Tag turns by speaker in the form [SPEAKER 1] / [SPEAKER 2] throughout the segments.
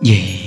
[SPEAKER 1] di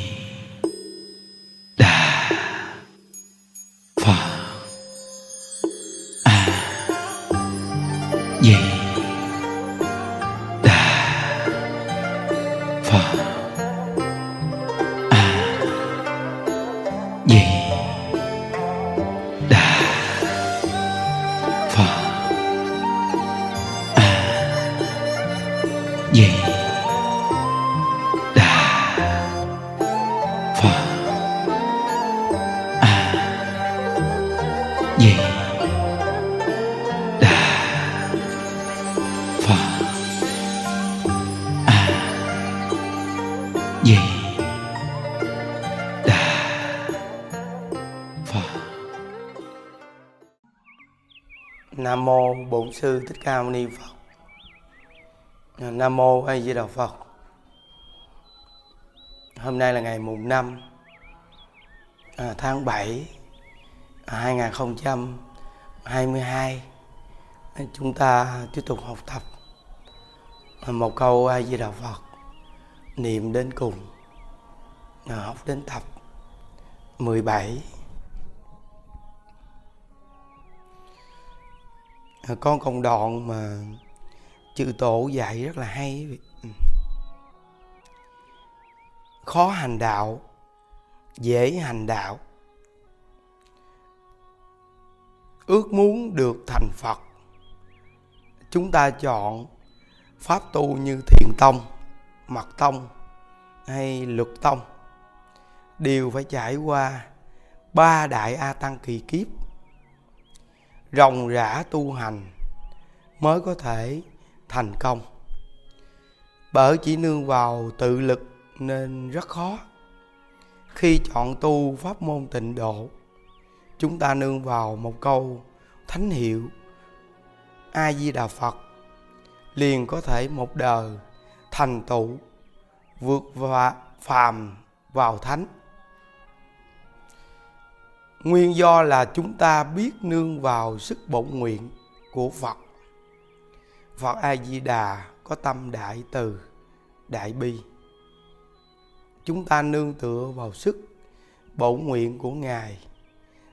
[SPEAKER 2] Nam mô Bổn sư Thích Ca Mâu Ni Phật. Nam mô A Di Đà Phật. Hôm nay là ngày mùng 5 à, tháng 7 2022. À, Chúng ta tiếp tục học tập một câu A Di Đà Phật niệm đến cùng. À, học đến tập 17. À, con còn đoạn mà chữ tổ dạy rất là hay. Ừ. Khó hành đạo dễ hành đạo. Ước muốn được thành phật chúng ta chọn pháp tu như thiền tông mật tông hay luật tông. Đều phải trải qua ba đại a tăng kỳ kiếp ròng rã tu hành mới có thể thành công. Bởi chỉ nương vào tự lực nên rất khó. Khi chọn tu pháp môn tịnh độ, chúng ta nương vào một câu thánh hiệu, a di đà phật, liền có thể một đời thành tựu vượt và phàm vào thánh nguyên do là chúng ta biết nương vào sức bổn nguyện của phật. Phật a di đà có tâm đại từ, đại bi. Chúng ta nương tựa vào sức bổn nguyện của ngài,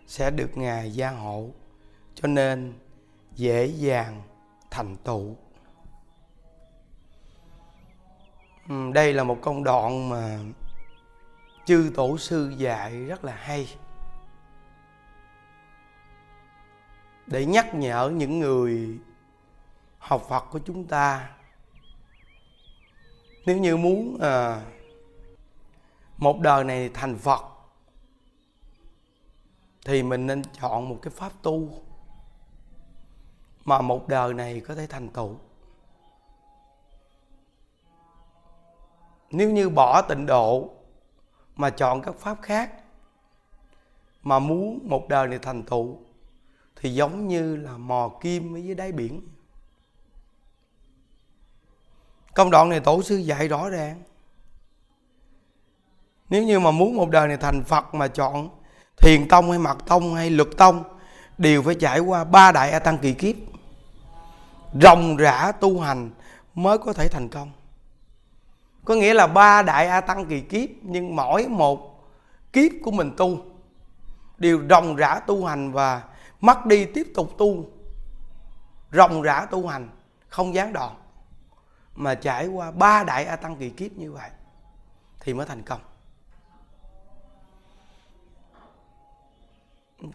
[SPEAKER 2] sẽ được ngài gia hộ, cho nên dễ dàng thành tựu. Đây là một công đoạn mà chư tổ sư dạy rất là hay. Để nhắc nhở những người học Phật của chúng ta. Nếu như muốn à, một đời này thành Phật thì mình nên chọn một cái pháp tu mà một đời này có thể thành tựu. Nếu như bỏ tịnh độ mà chọn các pháp khác mà muốn một đời này thành tựu thì giống như là mò kim ở dưới đáy biển. Công đoạn này tổ sư dạy rõ ràng. Nếu như mà muốn một đời này thành phật mà chọn thiền tông hay mật tông hay luật tông, đều phải trải qua ba đại a tăng kỳ kiếp. Ròng rã tu hành mới có thể thành công. Có nghĩa là ba đại a tăng kỳ kiếp, nhưng mỗi một kiếp của mình tu đều ròng rã tu hành và mất đi tiếp tục tu, ròng rã tu hành, không gián đoạn. Mà trải qua ba đại a tăng kỳ kiếp như vậy thì mới thành công.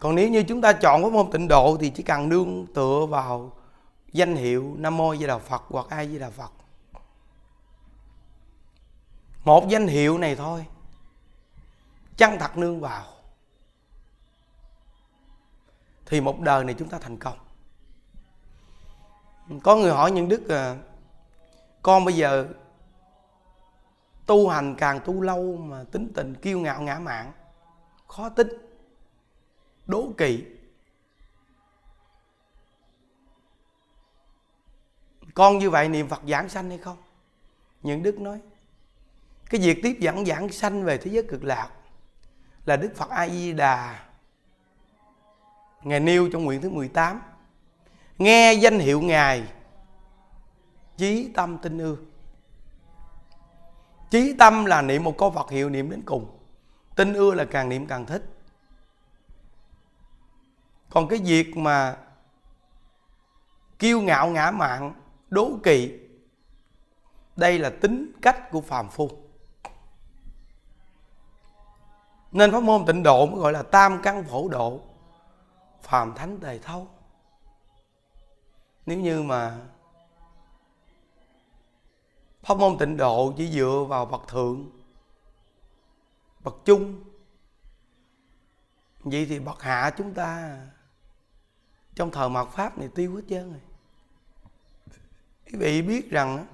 [SPEAKER 2] Còn nếu như chúng ta chọn cái môn tịnh độ thì chỉ cần nương tựa vào danh hiệu nam mô di đà phật hoặc ai di đà phật. Một danh hiệu này thôi, chân thật nương vào thì một đời này chúng ta thành công. Có người hỏi những đức à, con bây giờ tu hành càng tu lâu mà tính tình kiêu ngạo ngã mạn khó tính đố kỵ con như vậy niệm phật giảng sanh hay không? Những đức nói cái việc tiếp dẫn giảng sanh về thế giới cực lạc là đức phật a di đà ngài nêu trong nguyện thứ 18 nghe danh hiệu ngài, chí tâm tin ưa chí tâm là niệm một câu phật hiệu niệm đến cùng tin ưa là càng niệm càng thích. Còn cái việc mà kiêu ngạo ngã mạn, đố kỵ, đây là tính cách của phàm phu. Nên pháp môn tịnh độ mới gọi là tam căn phổ độ phàm thánh đầy thâu. Nếu như mà pháp môn tịnh độ chỉ dựa vào bậc thượng, bậc chung, vậy thì bậc hạ chúng ta trong thời mạt pháp này tiêu hết trơn rồi. Quý vị biết rằng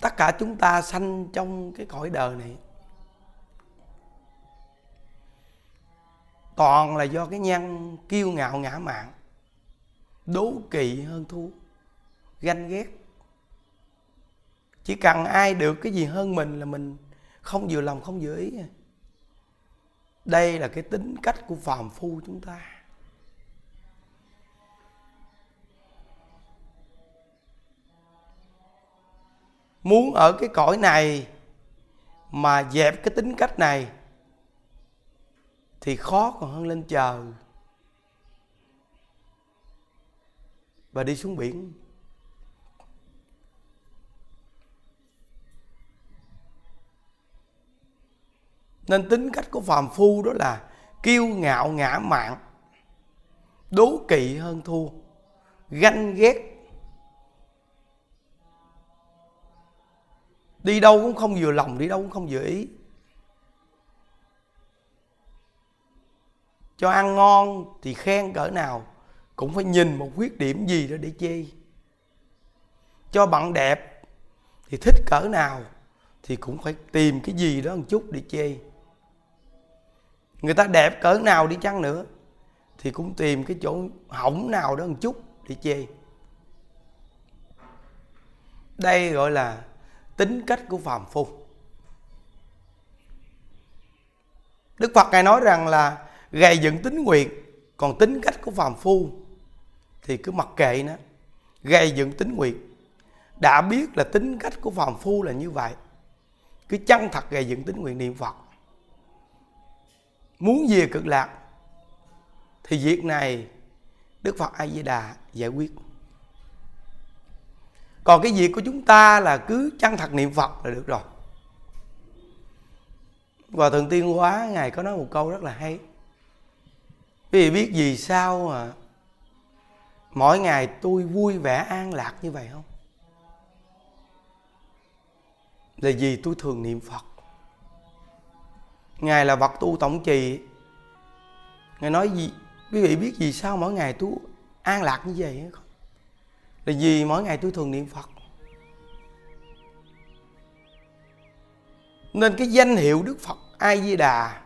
[SPEAKER 2] tất cả chúng ta sanh trong cái cõi đời này toàn là do cái nhân kiêu ngạo ngã mạn, đố kỵ hơn thua ganh ghét. Chỉ cần ai được cái gì hơn mình là mình không vừa lòng, không vừa ý. Đây là cái tính cách của phàm phu chúng ta. Muốn ở cái cõi này mà dẹp cái tính cách này thì khó còn hơn lên chờ và đi xuống biển. Nên tính cách của phàm phu đó là kiêu ngạo ngã mạn, đố kỵ hơn thua, ganh ghét. Đi đâu cũng không vừa lòng, đi đâu cũng không vừa ý. Cho ăn ngon thì khen cỡ nào cũng phải nhìn một khuyết điểm gì đó để chê. Cho bạn đẹp thì thích cỡ nào thì cũng phải tìm cái gì đó một chút để chê. Người ta đẹp cỡ nào đi chăng nữa thì cũng tìm cái chỗ hỏng nào đó một chút để chê. Đây gọi là tính cách của phàm phu. Đức phật ngài nói rằng là gây dựng tính nguyện, còn tính cách của phàm phu thì cứ mặc kệ nó. Gây dựng tính nguyện. Đã biết là tính cách của phàm phu là như vậy, cứ chân thật gây dựng tính nguyện niệm phật. Muốn về cực lạc thì việc này đức phật a di đà giải quyết. Còn cái việc của chúng ta là cứ chân thật niệm phật là được rồi. Và thượng tiên hóa ngài có nói một câu rất là hay quý vị biết vì sao mà mỗi ngày tôi vui vẻ an lạc như vậy không? Là vì tôi thường niệm phật. Ngài là vật tu tổng trì. Ngài nói gì, quý vị biết vì sao mỗi ngày tôi an lạc như vậy hay không? Là vì mỗi ngày tôi thường niệm phật. Nên cái danh hiệu đức phật a di đà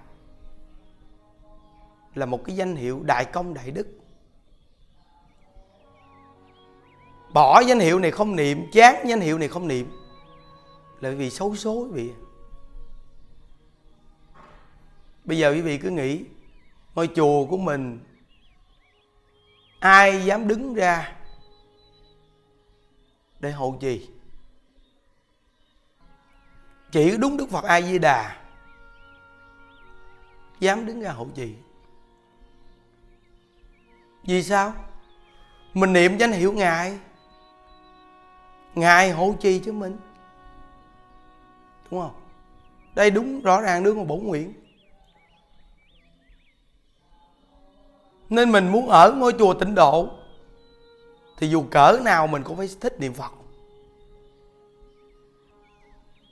[SPEAKER 2] là một cái danh hiệu đại công đại đức. Bỏ danh hiệu này không niệm, chán danh hiệu này không niệm, là vì xấu số quý vị. Bây giờ quý vị cứ nghĩ, ngôi chùa của mình, ai dám đứng ra để hộ trì? Chỉ đúng đức phật a di đà dám đứng ra hộ trì vì sao? Mình niệm danh hiệu ngài. Ngài hộ trì cho mình. Đúng không? Đây đúng, rõ ràng đứa một bổ nguyện. Nên mình muốn ở ngôi chùa tịnh độ, thì dù cỡ nào mình cũng phải thích niệm phật.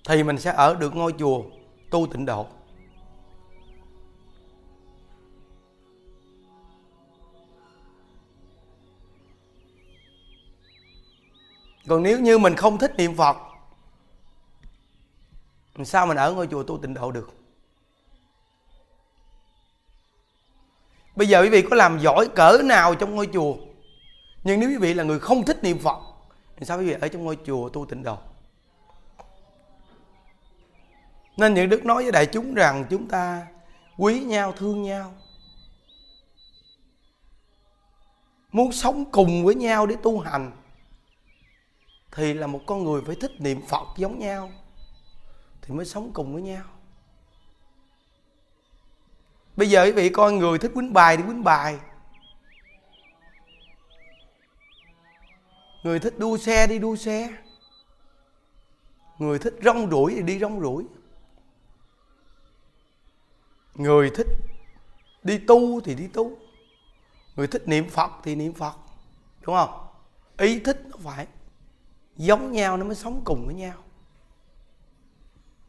[SPEAKER 2] Thì mình sẽ ở được ngôi chùa tu tịnh độ. Còn nếu như mình không thích niệm phật sao mình ở ngôi chùa tu tịnh độ được? Bây giờ quý vị có làm giỏi cỡ nào trong ngôi chùa? Nhưng nếu quý vị là người không thích niệm phật, thì sao quý vị ở trong ngôi chùa tu tịnh độ? Nên những đức nói với đại chúng rằng chúng ta quý nhau, thương nhau. Muốn sống cùng với nhau để tu hành thì là một con người phải thích niệm phật giống nhau thì mới sống cùng với nhau. Bây giờ quý vị coi người thích quýnh bài thì quýnh bài. Người thích đua xe đi đua xe. Người thích rong ruổi thì đi rong ruổi. Người thích đi tu thì đi tu. Người thích niệm phật thì niệm phật, đúng không? Ý thích nó phải giống nhau nó mới sống cùng với nhau.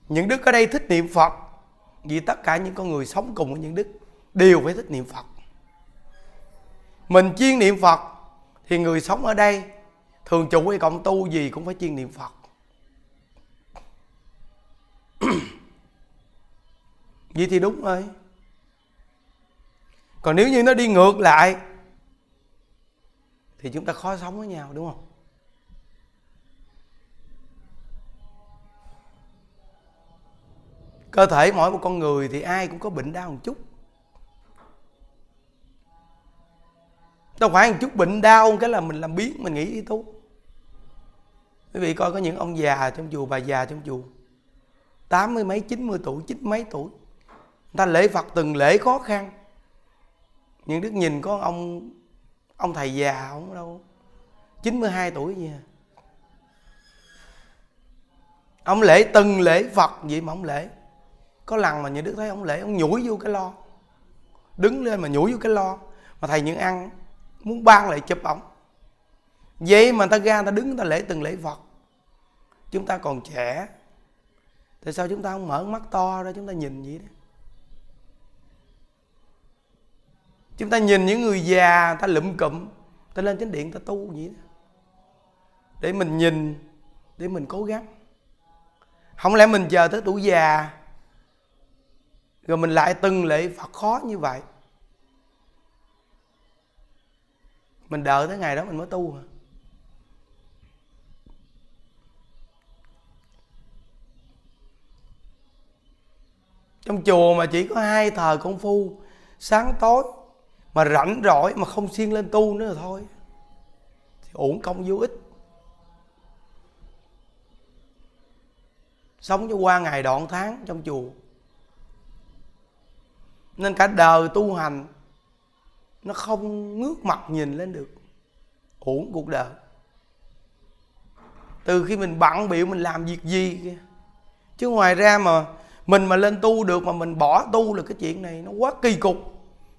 [SPEAKER 2] Những đức ở đây thích niệm phật vì tất cả những con người sống cùng với những đức đều phải thích niệm phật. Mình chuyên niệm phật thì người sống ở đây thường trụ hay cộng tu gì cũng phải chuyên niệm phật. Vậy thì đúng rồi. Còn nếu như nó đi ngược lại thì chúng ta khó sống với nhau, đúng không? Cơ thể mỗi một con người thì ai cũng có bệnh đau một chút. Đâu phải một chút bệnh đau cái là mình làm biến mình nghĩ đi tu quý vị coi có những ông già trong chùa, bà già trong chùa, tám mươi mấy, chín mươi tuổi, chín mấy tuổi, người ta lễ phật từng lễ khó khăn. Những đức nhìn có ông ông thầy già không đâu 92 tuổi gì à. Ông lễ từng lễ phật vậy mà ông lễ có lần mà nhà đức thấy ông lễ, ông nhủi vô cái lo. Đứng lên mà nhủi vô cái lo. Mà thầy những ăn muốn ban lại chụp ông vậy mà ta ra ta đứng ta lễ từng lễ phật chúng ta còn trẻ. Tại sao chúng ta không mở mắt to ra, chúng ta nhìn vậy đó? Chúng ta nhìn những người già ta lụm cụm ta lên chánh điện ta tu vậy đó. Để mình nhìn, để mình cố gắng. Không lẽ mình chờ tới tuổi già rồi mình lại từng lễ phật khó như vậy. Mình đợi tới ngày đó mình mới tu hả? Trong chùa mà chỉ có hai thờ công phu, sáng tối mà rảnh rỗi mà không siêng lên tu nữa là thôi. Thì uổng công vô ích. Sống cho qua ngày đoạn tháng trong chùa nên cả đời tu hành, nó không ngước mặt nhìn lên được. Uổng cuộc đời. Từ khi mình bận biểu mình làm việc gì kia. Chứ ngoài ra mà mình mà lên tu được mà mình bỏ tu là cái chuyện này nó quá kỳ cục.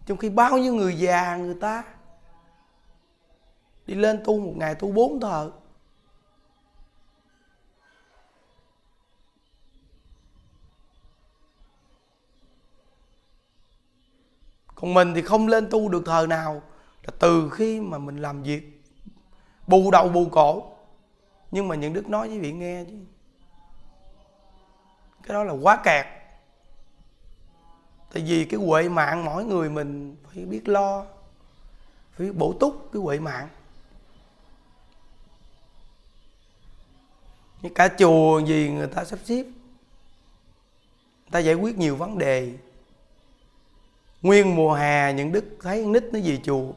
[SPEAKER 2] Trong khi bao nhiêu người già người ta đi lên tu một ngày tu bốn thờ còn mình thì không lên tu được thời nào là từ khi mà mình làm việc bù đầu bù cổ. Nhưng mà những đức nói với vị nghe chứ. Cái đó là quá kẹt. Tại vì cái huệ mạng mỗi người mình phải biết lo, phải biết bổ túc cái huệ mạng. Như cả chùa gì người ta sắp xếp, người ta giải quyết nhiều vấn đề nguyên mùa hè, những đức thấy nít nó về chùa.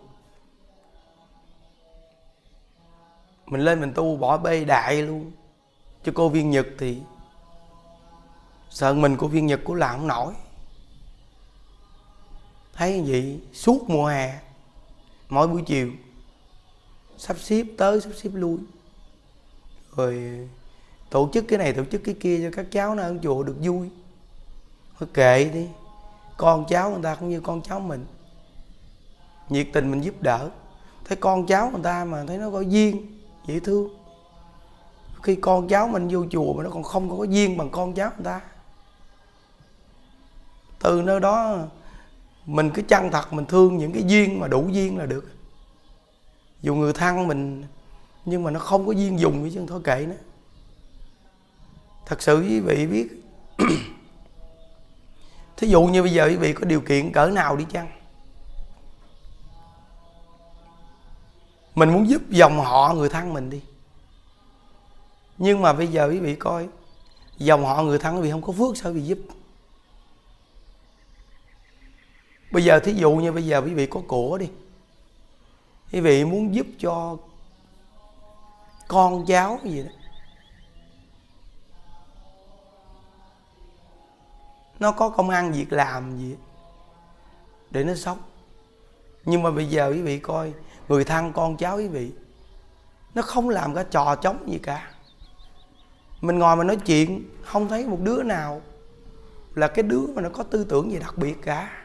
[SPEAKER 2] Mình lên mình tu, bỏ bê đại luôn. Chứ cô viên nhật thì sợ mình của viên nhật của làm không nổi. Thấy gì? Suốt mùa hè, mỗi buổi chiều, sắp xếp tới, sắp xếp lui. Rồi tổ chức cái này, tổ chức cái kia cho các cháu nó ở chùa được vui. Thôi kệ đi con cháu người ta cũng như con cháu mình. Nhiệt tình mình giúp đỡ. Thấy con cháu người ta mà thấy nó có duyên, dễ thương. Khi con cháu mình vô chùa mà nó còn không có duyên bằng con cháu người ta. Từ nơi đó mình cứ chăng thật, mình thương những cái duyên mà đủ duyên là được. Dù người thân mình, nhưng mà nó không có duyên dùng với chứ thôi kệ nó. Thật sự quý vị biết thí dụ như bây giờ quý vị có điều kiện cỡ nào đi chăng? Mình muốn giúp dòng họ, người thân mình đi. Nhưng mà bây giờ quý vị coi, dòng họ, người thân quý vị không có phước sao quý vị giúp? Bây giờ thí dụ như bây giờ quý vị có của đi. Quý vị muốn giúp cho con cháu gì đó. Nó có công ăn việc làm gì, để nó sống. Nhưng mà bây giờ quý vị coi, người thân con cháu quý vị, nó không làm cái trò chống gì cả. Mình ngồi mà nói chuyện, không thấy một đứa nào là cái đứa mà nó có tư tưởng gì đặc biệt cả.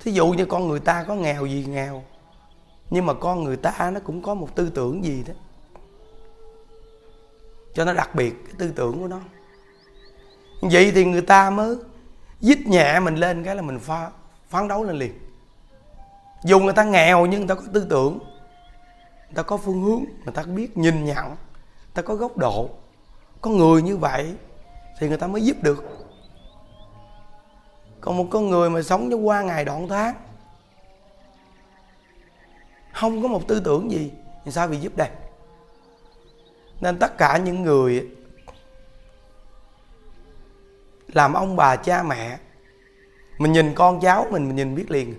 [SPEAKER 2] Thí dụ như con người ta có nghèo gì nghèo, nhưng mà con người ta nó cũng có một tư tưởng gì đó. Cho nó đặc biệt, cái tư tưởng của nó vậy thì người ta mới dít nhẹ mình lên cái là mình pha, phán đấu lên liền. Dù người ta nghèo nhưng người ta có tư tưởng, người ta có phương hướng, người ta biết nhìn nhận, người ta có góc độ. Có người như vậy thì người ta mới giúp được. Còn một con người mà sống cho qua ngày đoạn tháng, không có một tư tưởng gì, thì sao bị giúp đây? Nên tất cả những người làm ông bà cha mẹ. Mình nhìn con cháu mình mình nhìn biết liền.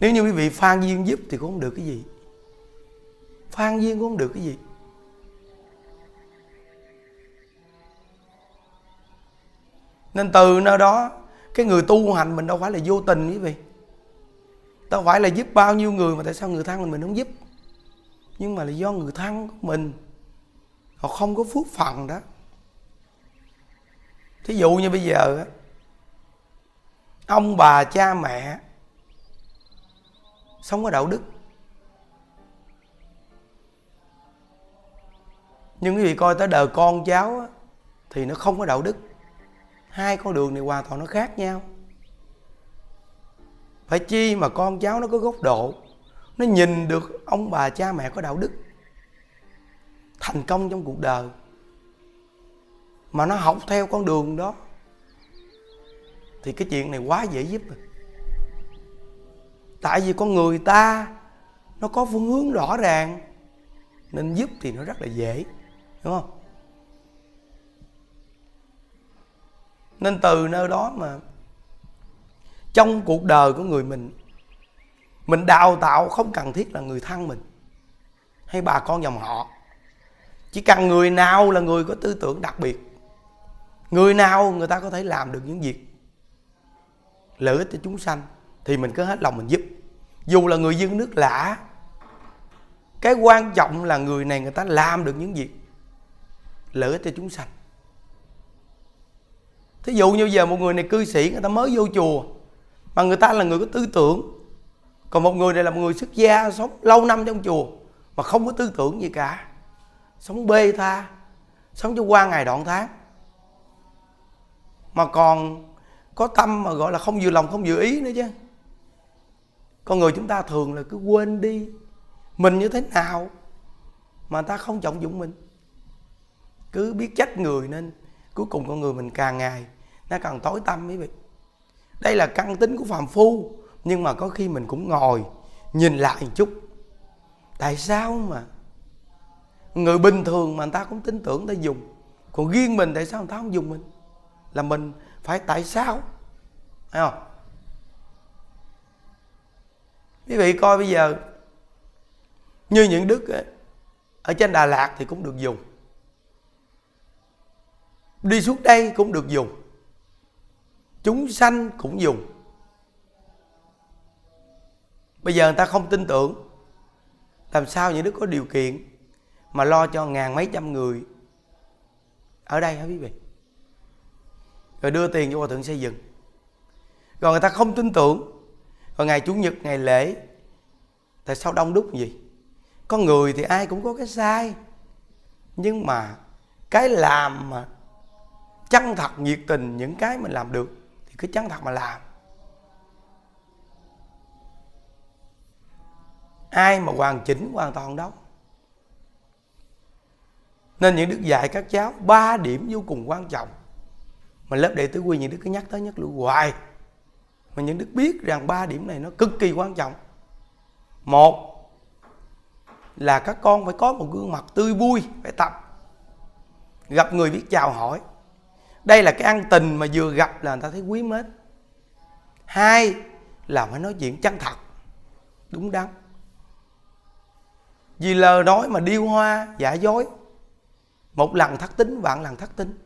[SPEAKER 2] Nếu như quý vị phan duyên giúp thì cũng không được cái gì. Phan duyên cũng không được cái gì. Nên từ nơi đó, cái người tu hành mình đâu phải là vô tình quý vị. Đâu phải là giúp bao nhiêu người mà tại sao người thân mình mình không giúp? Nhưng mà là do người thân của mình họ không có phước phần đó. Thí dụ như bây giờ ông bà cha mẹ sống có đạo đức. Nhưng quý vị coi tới đời con cháu thì nó không có đạo đức. Hai con đường này hoàn toàn nó khác nhau. Phải chi mà con cháu nó có góc độ, nó nhìn được ông bà cha mẹ có đạo đức thành công trong cuộc đời. Mà nó học theo con đường đó. Thì cái chuyện này quá dễ giúp rồi. Tại vì con người ta, nó có phương hướng rõ ràng. Nên giúp thì nó rất là dễ, đúng không? Nên từ nơi đó mà trong cuộc đời của người mình mình đào tạo không cần thiết là người thân mình hay bà con dòng họ chỉ cần người nào là người có tư tưởng đặc biệt, người nào người ta có thể làm được những việc lợi ích cho chúng sanh thì mình cứ hết lòng mình giúp. Dù là người dân nước lạ cái quan trọng là người này người ta làm được những việc lợi ích cho chúng sanh. Thí dụ như giờ một người này cư sĩ, người ta mới vô chùa, mà người ta là người có tư tưởng. Còn một người này là một người xuất gia, sống lâu năm trong chùa, mà không có tư tưởng gì cả sống bê tha, sống cho qua ngày đoạn tháng. Mà còn có tâm mà gọi là không vừa lòng, không vừa ý nữa chứ. Con người chúng ta thường là cứ quên đi mình như thế nào mà ta không trọng dụng mình. Cứ biết trách người nên cuối cùng con người mình càng ngày nó càng tối tâm quý vị đây là căn tính của phàm phu, nhưng mà có khi mình cũng ngồi nhìn lại một chút. Tại sao mà người bình thường mà người ta cũng tin tưởng người ta dùng. Còn riêng mình tại sao người ta không dùng mình? Là mình phải tại sao? Thấy không? Quý vị coi bây giờ như những đức ấy, ở trên Đà Lạt thì cũng được dùng. Đi xuống đây cũng được dùng. Chúng sanh cũng dùng. Bây giờ người ta không tin tưởng làm sao những Đức có điều kiện? Mà lo cho ngàn mấy trăm người. Ở đây hả quý vị? Rồi đưa tiền cho hòa thượng xây dựng. Rồi người ta không tin tưởng. Rồi ngày chủ nhật, ngày lễ, tại sao đông đúc gì con người thì ai cũng có cái sai. Nhưng mà cái làm mà chân thật nhiệt tình những cái mình làm được, thì cứ chân thật mà làm. Ai mà hoàn chỉnh, hoàn toàn đâu nên những đức dạy các cháu, ba điểm vô cùng quan trọng. Mà lớp đệ tử quy những đức cứ nhắc tới nhắc lui hoài. Mà những đức biết rằng ba điểm này nó cực kỳ quan trọng. Một là các con phải có một gương mặt tươi vui, phải tập. Gặp người biết chào hỏi. Đây là cái ăn tình mà vừa gặp là người ta thấy quý mến. Hai là phải nói chuyện chân thật, đúng đắn. Vì lời nói mà điêu hoa, giả dối một lần thất tính, vạn lần thất tính.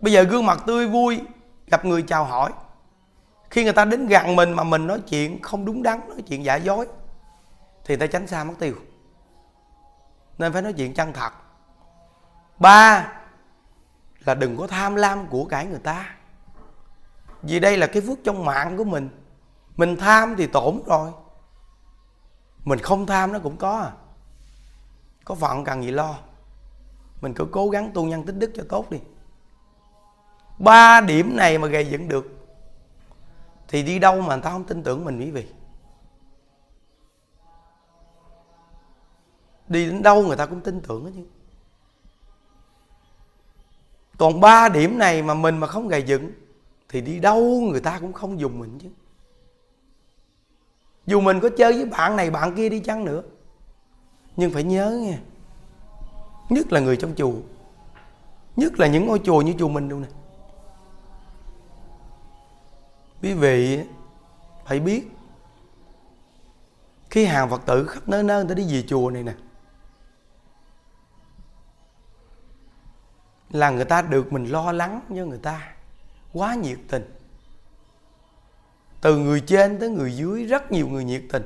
[SPEAKER 2] Bây giờ gương mặt tươi vui, gặp người chào hỏi. Khi người ta đến gần mình mà mình nói chuyện không đúng đắn, nói chuyện giả dối, thì ta tránh xa mất tiêu. Nên phải nói chuyện chân thật. Ba là đừng có tham lam của cải người ta. Vì đây là cái phước trong mạng của mình. Mình tham thì tổn rồi mình không tham nó cũng có à. Có phận cần gì lo. Mình cứ cố gắng tu nhân tích đức cho tốt đi. Ba điểm này mà gây dựng được, thì đi đâu mà người ta không tin tưởng mình quý vị? Đi đến đâu người ta cũng tin tưởng hết chứ. Còn ba điểm này mà mình mà không gầy dựng, thì đi đâu người ta cũng không dùng mình chứ dù mình có chơi với bạn này, bạn kia đi chăng nữa. Nhưng phải nhớ nha nhất là người trong chùa, nhất là những ngôi chùa như chùa mình đâu nè. Quý vị phải biết, khi hàng phật tử khắp nơi nơi người ta đi về chùa này nè, là người ta được mình lo lắng cho người ta, quá nhiệt tình từ người trên tới người dưới rất nhiều người nhiệt tình.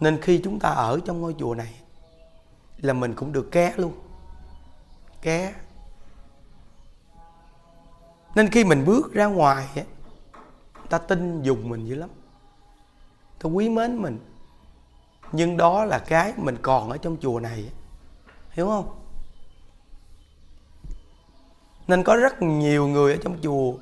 [SPEAKER 2] Nên khi chúng ta ở trong ngôi chùa này là mình cũng được ké luôn. Ké. Nên khi mình bước ra ngoài ta tin dùng mình dữ lắm. Ta quý mến mình. Nhưng đó là cái mình còn ở trong chùa này hiểu không? Nên có rất nhiều người ở trong chùa